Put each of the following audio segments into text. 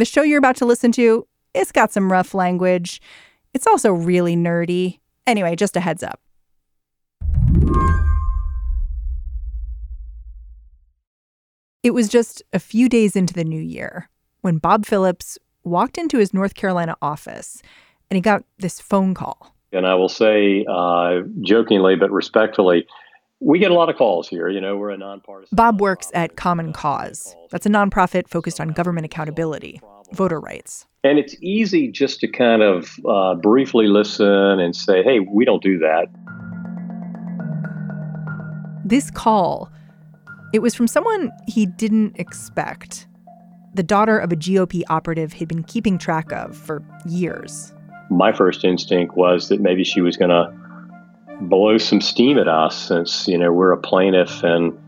The show you're about to listen to, it's got some rough language. It's also really nerdy. Anyway, just a heads up. It was just a few days into the new year when Bob Phillips walked into his North Carolina office and he got this phone call. And I will say, uh, jokingly but respectfully, we get a lot of calls here. You know, we're a nonpartisan. Bob works at Common Cause. That's a nonprofit focused on government accountability, voter rights. And it's easy just to kind of uh, briefly listen and say, hey, we don't do that. This call, it was from someone he didn't expect. The daughter of a GOP operative he'd been keeping track of for years. My first instinct was that maybe she was going to blow some steam at us since, you know, we're a plaintiff in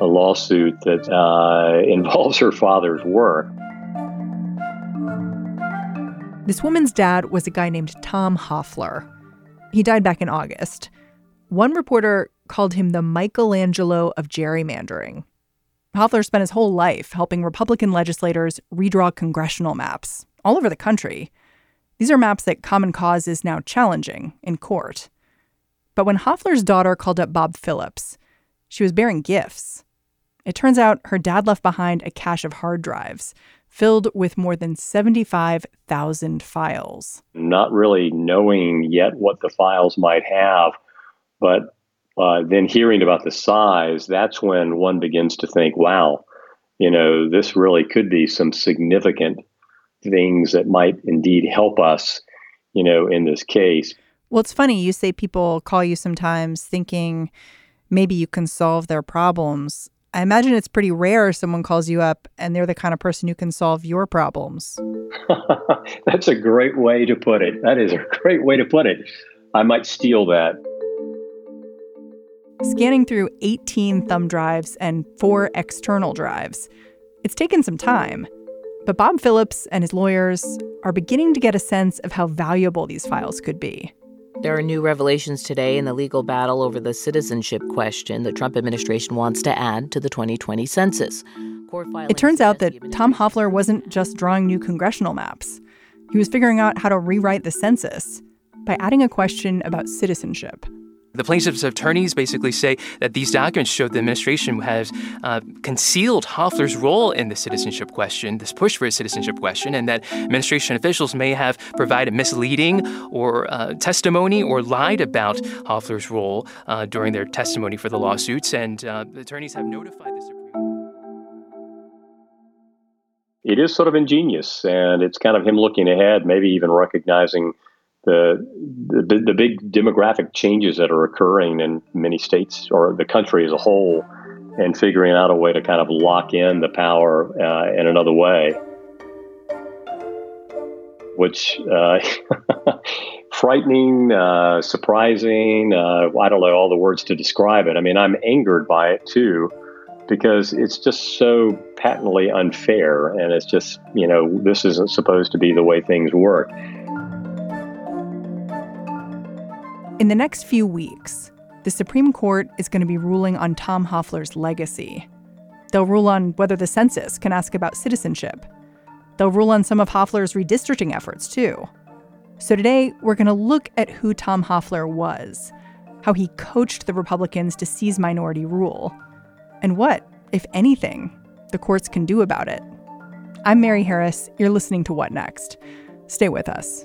a lawsuit that uh, involves her father's work. This woman's dad was a guy named Tom Hofeller. He died back in August. One reporter called him the Michelangelo of gerrymandering. Hofeller spent his whole life helping Republican legislators redraw congressional maps all over the country. These are maps that Common Cause is now challenging in court. But when Hofeller's daughter called up Bob Phillips, she was bearing gifts. It turns out her dad left behind a cache of hard drives filled with more than 75,000 files. Not really knowing yet what the files might have, but uh, then hearing about the size, that's when one begins to think, wow, you know, this really could be some significant things that might indeed help us, you know, in this case. Well, it's funny. You say people call you sometimes thinking maybe you can solve their problems. I imagine it's pretty rare someone calls you up and they're the kind of person who can solve your problems. That's a great way to put it. That is a great way to put it. I might steal that. Scanning through 18 thumb drives and four external drives. It's taken some time, but Bob Phillips and his lawyers are beginning to get a sense of how valuable these files could be. There are new revelations today in the legal battle over the citizenship question the Trump administration wants to add to the 2020 census. It turns out that Tom Hofeller wasn't just drawing new congressional maps. He was figuring out how to rewrite the census by adding a question about citizenship. The plaintiff's attorneys basically say that these documents show the administration has uh, concealed Hofeller's role in the citizenship question, this push for a citizenship question, and that administration officials may have provided misleading or uh, testimony or lied about Hofeller's role uh, during their testimony for the lawsuits. And uh, the attorneys have notified the Supreme. It is sort of ingenious, and it's kind of him looking ahead, maybe even recognizing the, the the big demographic changes that are occurring in many states or the country as a whole, and figuring out a way to kind of lock in the power uh, in another way, which uh, frightening, uh, surprising. Uh, I don't know all the words to describe it. I mean, I'm angered by it too. Because it's just so patently unfair, and it's just, you know, this isn't supposed to be the way things work. In the next few weeks, the Supreme Court is going to be ruling on Tom Hofeller's legacy. They'll rule on whether the census can ask about citizenship. They'll rule on some of Hofeller's redistricting efforts, too. So today, we're going to look at who Tom Hofeller was, how he coached the Republicans to seize minority rule, and what, if anything, the courts can do about it. I'm Mary Harris. You're listening to What Next? Stay with us.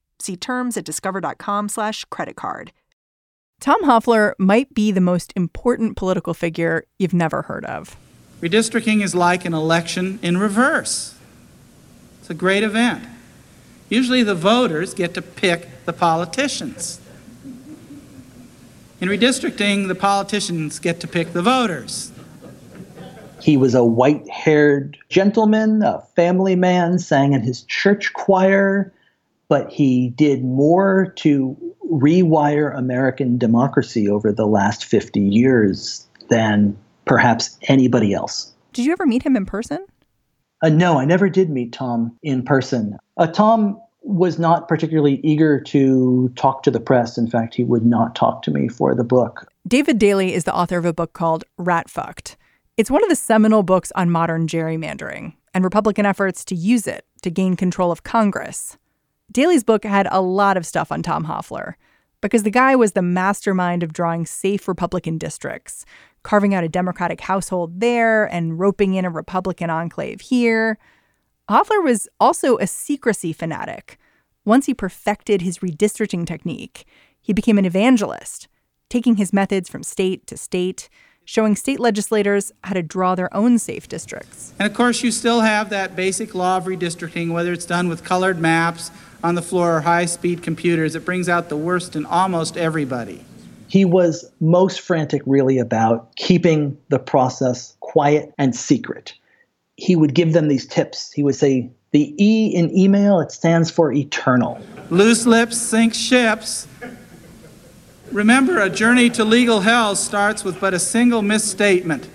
See terms at discover.com slash credit card. Tom Hofeller might be the most important political figure you've never heard of. Redistricting is like an election in reverse. It's a great event. Usually the voters get to pick the politicians. In redistricting, the politicians get to pick the voters. He was a white haired gentleman, a family man, sang in his church choir, but he did more to rewire American democracy over the last 50 years than perhaps anybody else. Did you ever meet him in person? Uh, no, I never did meet Tom in person. Uh, Tom was not particularly eager to talk to the press. In fact, he would not talk to me for the book. David Daley is the author of a book called Rat Fucked. It's one of the seminal books on modern gerrymandering and Republican efforts to use it to gain control of Congress. Daley's book had a lot of stuff on Tom Hofeller because the guy was the mastermind of drawing safe Republican districts, carving out a Democratic household there and roping in a Republican enclave here. Hofeller was also a secrecy fanatic. Once he perfected his redistricting technique, he became an evangelist, taking his methods from state to state, showing state legislators how to draw their own safe districts. And of course, you still have that basic law of redistricting, whether it's done with colored maps on the floor or high speed computers. It brings out the worst in almost everybody. He was most frantic, really, about keeping the process quiet and secret. He would give them these tips. He would say, the E in email, it stands for eternal. Loose lips sink ships. Remember, a journey to legal hell starts with but a single misstatement.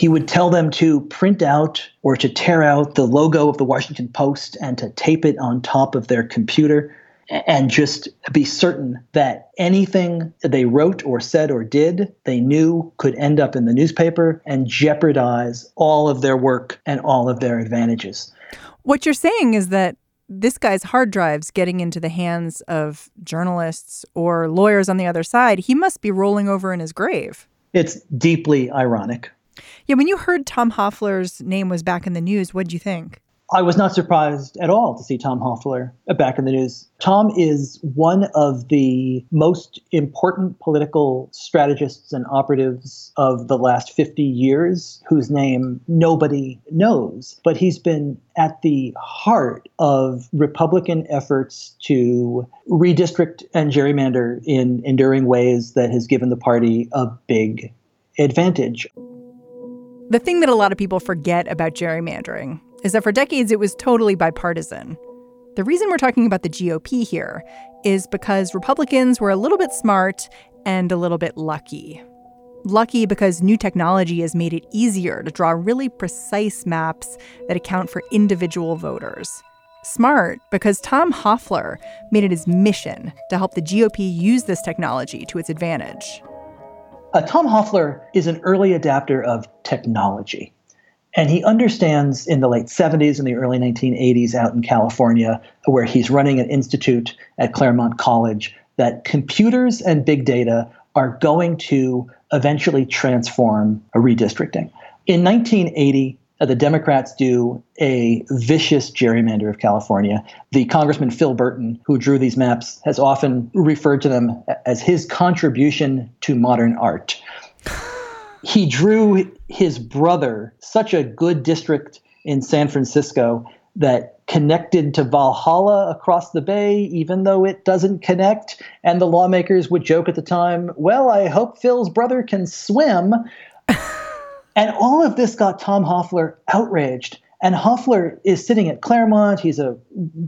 He would tell them to print out or to tear out the logo of the Washington Post and to tape it on top of their computer and just be certain that anything they wrote or said or did, they knew could end up in the newspaper and jeopardize all of their work and all of their advantages. What you're saying is that this guy's hard drives getting into the hands of journalists or lawyers on the other side, he must be rolling over in his grave. It's deeply ironic. Yeah, when you heard Tom Hofeller's name was back in the news, what did you think? I was not surprised at all to see Tom Hofeller back in the news. Tom is one of the most important political strategists and operatives of the last 50 years, whose name nobody knows. But he's been at the heart of Republican efforts to redistrict and gerrymander in enduring ways that has given the party a big advantage. The thing that a lot of people forget about gerrymandering is that for decades it was totally bipartisan. The reason we're talking about the GOP here is because Republicans were a little bit smart and a little bit lucky. Lucky because new technology has made it easier to draw really precise maps that account for individual voters. Smart because Tom Hofeller made it his mission to help the GOP use this technology to its advantage. Uh, Tom Hofeller is an early adapter of technology. And he understands in the late 70s and the early 1980s out in California, where he's running an institute at Claremont College, that computers and big data are going to eventually transform a redistricting. In 1980, uh, Uh, the Democrats do a vicious gerrymander of California. The Congressman Phil Burton, who drew these maps, has often referred to them as his contribution to modern art he drew his brother such a good district in San Francisco that connected to Vallejo across the bay, even though it doesn't connect. And the lawmakers would joke at the time, well, I hope Phil's brother can swim. and all of this got Tom Hofeller outraged. And Hofeller is sitting at Claremont. He's a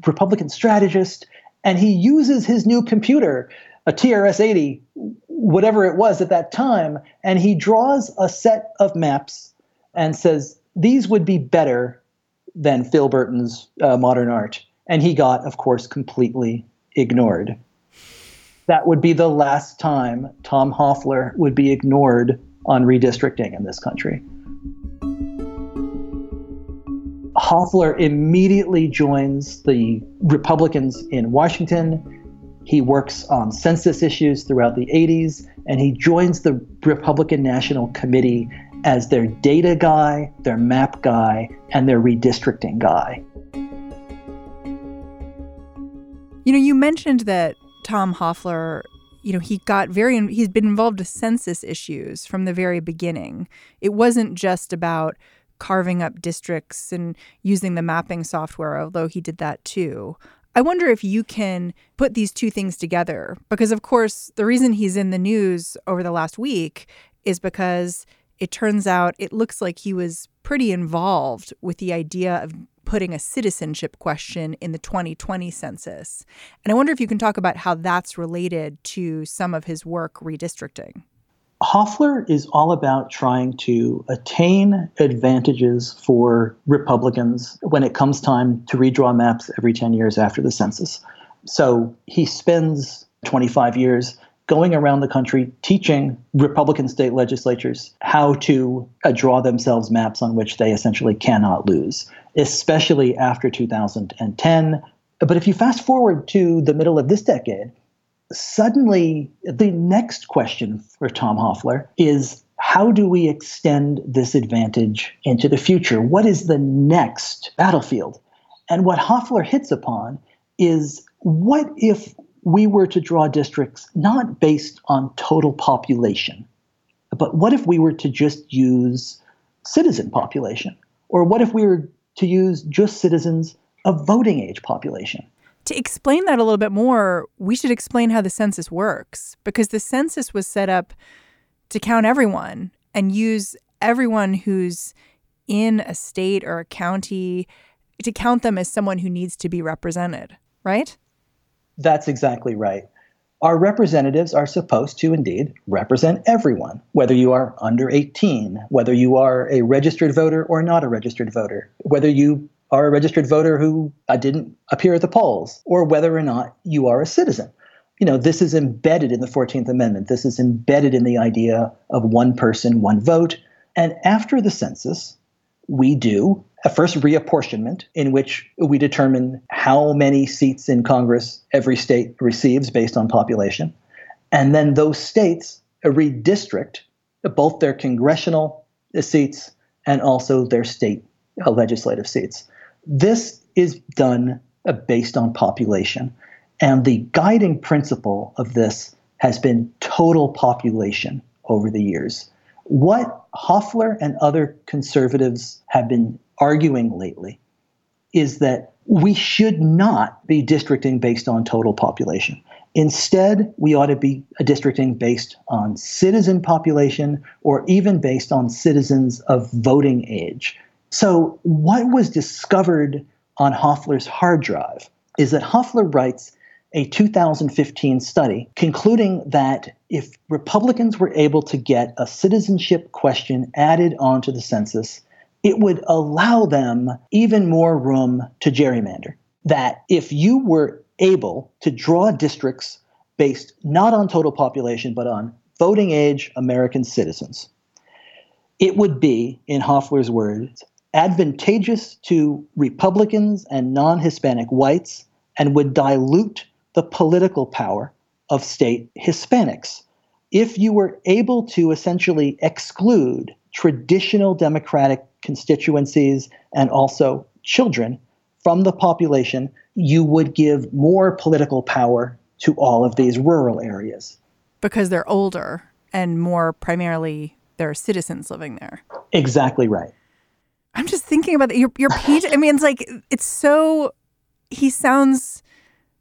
Republican strategist, and he uses his new computer a TRS 80, whatever it was at that time, and he draws a set of maps and says, These would be better than Phil Burton's uh, modern art. And he got, of course, completely ignored. That would be the last time Tom Hofeller would be ignored on redistricting in this country. Hofeller immediately joins the Republicans in Washington he works on census issues throughout the 80s, and he joins the Republican National Committee as their data guy, their map guy, and their redistricting guy. You know, you mentioned that Tom Hofeller, you know, he got very, he's been involved with census issues from the very beginning. It wasn't just about carving up districts and using the mapping software, although he did that too. I wonder if you can put these two things together because, of course, the reason he's in the news over the last week is because it turns out it looks like he was pretty involved with the idea of putting a citizenship question in the 2020 census. And I wonder if you can talk about how that's related to some of his work redistricting. Hofeller is all about trying to attain advantages for Republicans when it comes time to redraw maps every 10 years after the census. So he spends 25 years going around the country teaching Republican state legislatures how to uh, draw themselves maps on which they essentially cannot lose, especially after 2010. But if you fast forward to the middle of this decade, suddenly the next question for Tom Hofeller is how do we extend this advantage into the future? What is the next battlefield? And what Hofeller hits upon is what if we were to draw districts not based on total population, but what if we were to just use citizen population? Or what if we were to use just citizens of voting age population? To explain that a little bit more, we should explain how the census works because the census was set up to count everyone and use everyone who's in a state or a county to count them as someone who needs to be represented, right? That's exactly right. Our representatives are supposed to indeed represent everyone, whether you are under 18, whether you are a registered voter or not a registered voter, whether you are a registered voter who uh, didn't appear at the polls, or whether or not you are a citizen. You know, this is embedded in the 14th Amendment. This is embedded in the idea of one person, one vote. And after the census, we do a first reapportionment in which we determine how many seats in Congress every state receives based on population. And then those states redistrict both their congressional seats and also their state legislative seats. This is done uh, based on population. And the guiding principle of this has been total population over the years. What Hofeller and other conservatives have been arguing lately is that we should not be districting based on total population. Instead, we ought to be districting based on citizen population or even based on citizens of voting age. So, what was discovered on Hofeller's hard drive is that Hofeller writes a 2015 study concluding that if Republicans were able to get a citizenship question added onto the census, it would allow them even more room to gerrymander. That if you were able to draw districts based not on total population, but on voting age American citizens, it would be, in Hofeller's words, advantageous to Republicans and non Hispanic whites and would dilute the political power of state Hispanics. If you were able to essentially exclude traditional Democratic constituencies and also children from the population, you would give more political power to all of these rural areas. Because they're older and more primarily there are citizens living there. Exactly right. I'm just thinking about your your page. I mean, it's like it's so. He sounds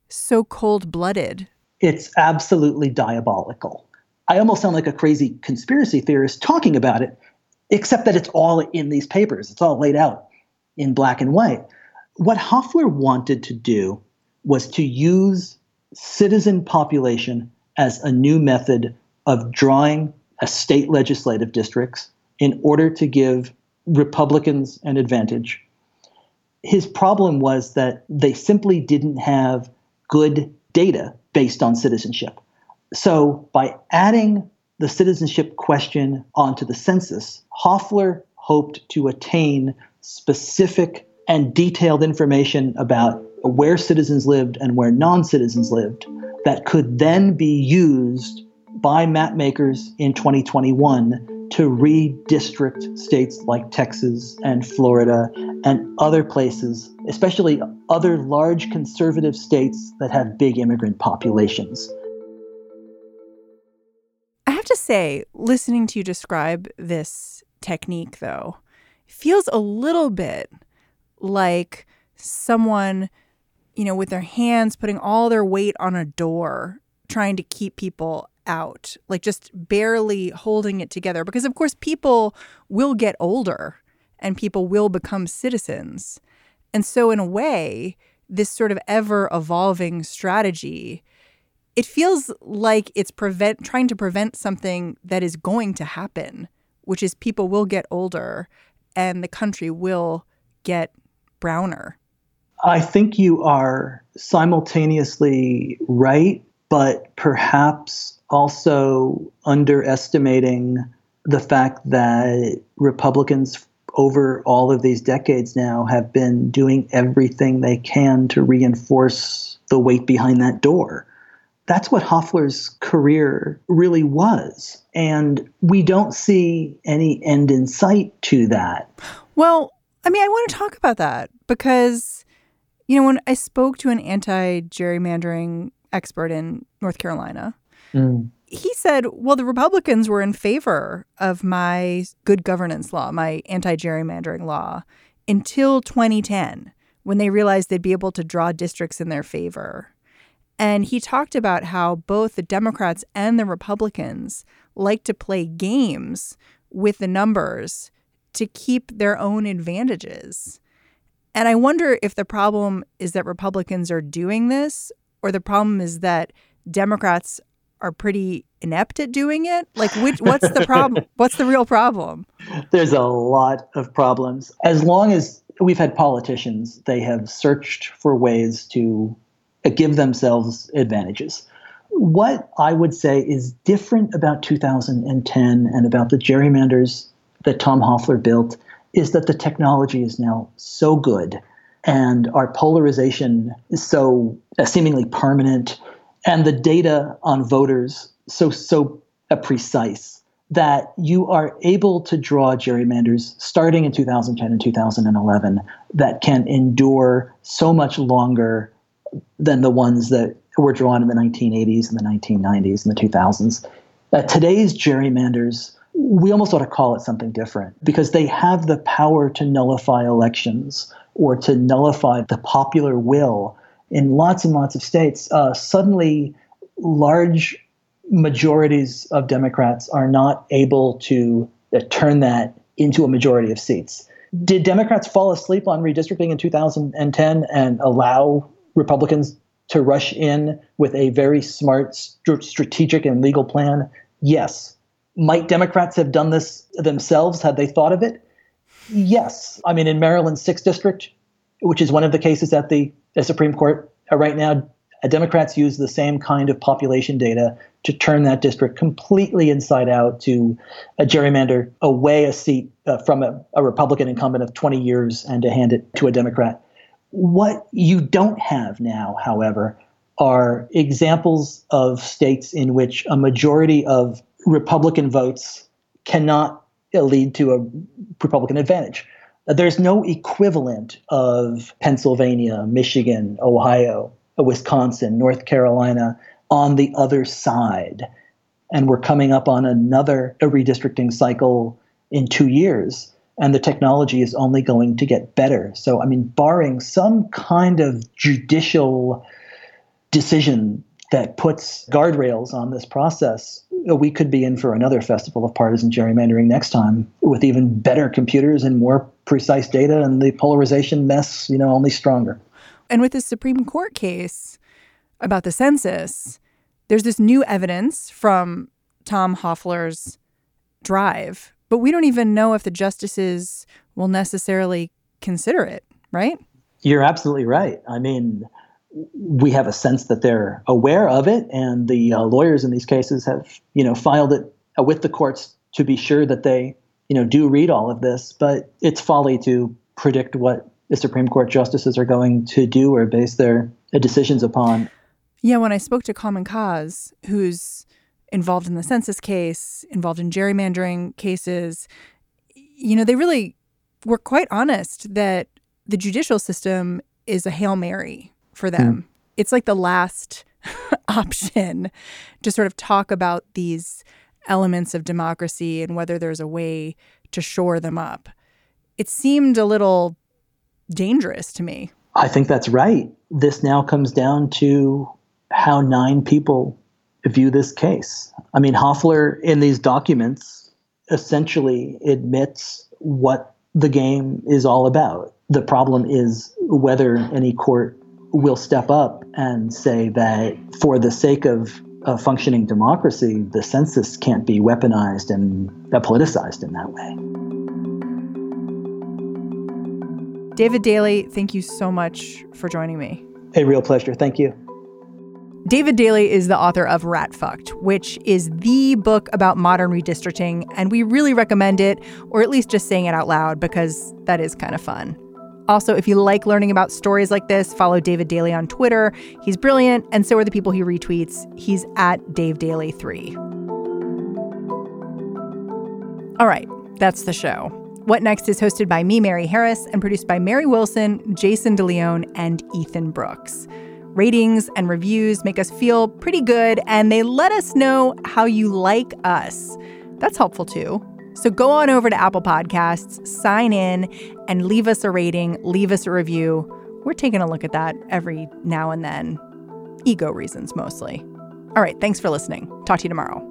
so cold blooded. It's absolutely diabolical. I almost sound like a crazy conspiracy theorist talking about it, except that it's all in these papers. It's all laid out in black and white. What Hofeller wanted to do was to use citizen population as a new method of drawing a state legislative districts in order to give Republicans an advantage. His problem was that they simply didn't have good data based on citizenship. So by adding the citizenship question onto the census, Hofeller hoped to attain specific and detailed information about where citizens lived and where non citizens lived that could then be used by mapmakers in 2021 to redistrict states like Texas and Florida and other places, especially other large conservative states that have big immigrant populations. Have to say, listening to you describe this technique, though, feels a little bit like someone you know, with their hands putting all their weight on a door, trying to keep people out, like just barely holding it together. Because, of course, people will get older and people will become citizens. And so, in a way, this sort of ever evolving strategy, it feels like it's prevent trying to prevent something that is going to happen, which is people will get older and the country will get browner. I think you are simultaneously right, but perhaps also underestimating the fact that Republicans over all of these decades now have been doing everything they can to reinforce the weight behind that door. That's what Hofeller's career really was. And we don't see any end in sight to that. Well, I mean, I want to talk about that because, you know, when I spoke to an anti gerrymandering expert in North Carolina, mm. he said, well, the Republicans were in favor of my good governance law, my anti gerrymandering law, until 2010, when they realized they'd be able to draw districts in their favor. And he talked about how both the Democrats and the Republicans like to play games with the numbers to keep their own advantages. And I wonder if the problem is that Republicans are doing this or the problem is that Democrats are pretty inept at doing it. Like which what's the problem? what's the real problem? There's a lot of problems. As long as we've had politicians, they have searched for ways to give themselves advantages. What I would say is different about 2010 and about the gerrymanders that Tom Hofeller built is that the technology is now so good and our polarization is so uh, seemingly permanent and the data on voters so so precise that you are able to draw gerrymanders starting in 2010 and 2011 that can endure so much longer than the ones that were drawn in the 1980s and the 1990s and the 2000s. Uh, today's gerrymanders we almost ought to call it something different because they have the power to nullify elections or to nullify the popular will in lots and lots of states. Uh, suddenly, large majorities of Democrats are not able to uh, turn that into a majority of seats. Did Democrats fall asleep on redistricting in 2010 and allow Republicans to rush in with a very smart, st- strategic, and legal plan? Yes. Might Democrats have done this themselves had they thought of it? Yes. I mean, in Maryland's 6th District, which is one of the cases at the, the Supreme Court uh, right now, uh, Democrats use the same kind of population data to turn that district completely inside out to a gerrymander away a seat uh, from a, a Republican incumbent of 20 years and to hand it to a Democrat. What you don't have now, however, are examples of states in which a majority of Republican votes cannot lead to a Republican advantage. There's no equivalent of Pennsylvania, Michigan, Ohio, Wisconsin, North Carolina on the other side. And we're coming up on another redistricting cycle in two years. And the technology is only going to get better. So, I mean, barring some kind of judicial decision that puts guardrails on this process, we could be in for another festival of partisan gerrymandering next time with even better computers and more precise data and the polarization mess, you know, only stronger. And with the Supreme Court case about the census, there's this new evidence from Tom Hofeller's drive, but we don't even know if the justices will necessarily consider it, right? You're absolutely right. I mean, we have a sense that they're aware of it, and the uh, lawyers in these cases have, you know, filed it uh, with the courts to be sure that they, you know, do read all of this. But it's folly to predict what the Supreme Court justices are going to do or base their uh, decisions upon. Yeah, when I spoke to Common Cause, who's involved in the census case, involved in gerrymandering cases, you know, they really were quite honest that the judicial system is a hail mary for hmm. them. Mm. It's like the last option to sort of talk about these elements of democracy and whether there's a way to shore them up. It seemed a little dangerous to me. I think that's right. This now comes down to how nine people view this case. I mean, Hofeller in these documents essentially admits what the game is all about. The problem is whether any court will step up and say that for the sake of a functioning democracy, the census can't be weaponized and politicized in that way. David Daley, thank you so much for joining me. A real pleasure. Thank you. David Daley is the author of Rat Fucked, which is the book about modern redistricting, and we really recommend it, or at least just saying it out loud because that is kind of fun. Also, if you like learning about stories like this, follow David Daley on Twitter. He's brilliant, and so are the people he retweets. He's at Dave Daley3. All right, that's the show. What Next is hosted by me, Mary Harris, and produced by Mary Wilson, Jason DeLeon, and Ethan Brooks. Ratings and reviews make us feel pretty good, and they let us know how you like us. That's helpful too. So go on over to Apple Podcasts, sign in, and leave us a rating, leave us a review. We're taking a look at that every now and then. Ego reasons mostly. All right, thanks for listening. Talk to you tomorrow.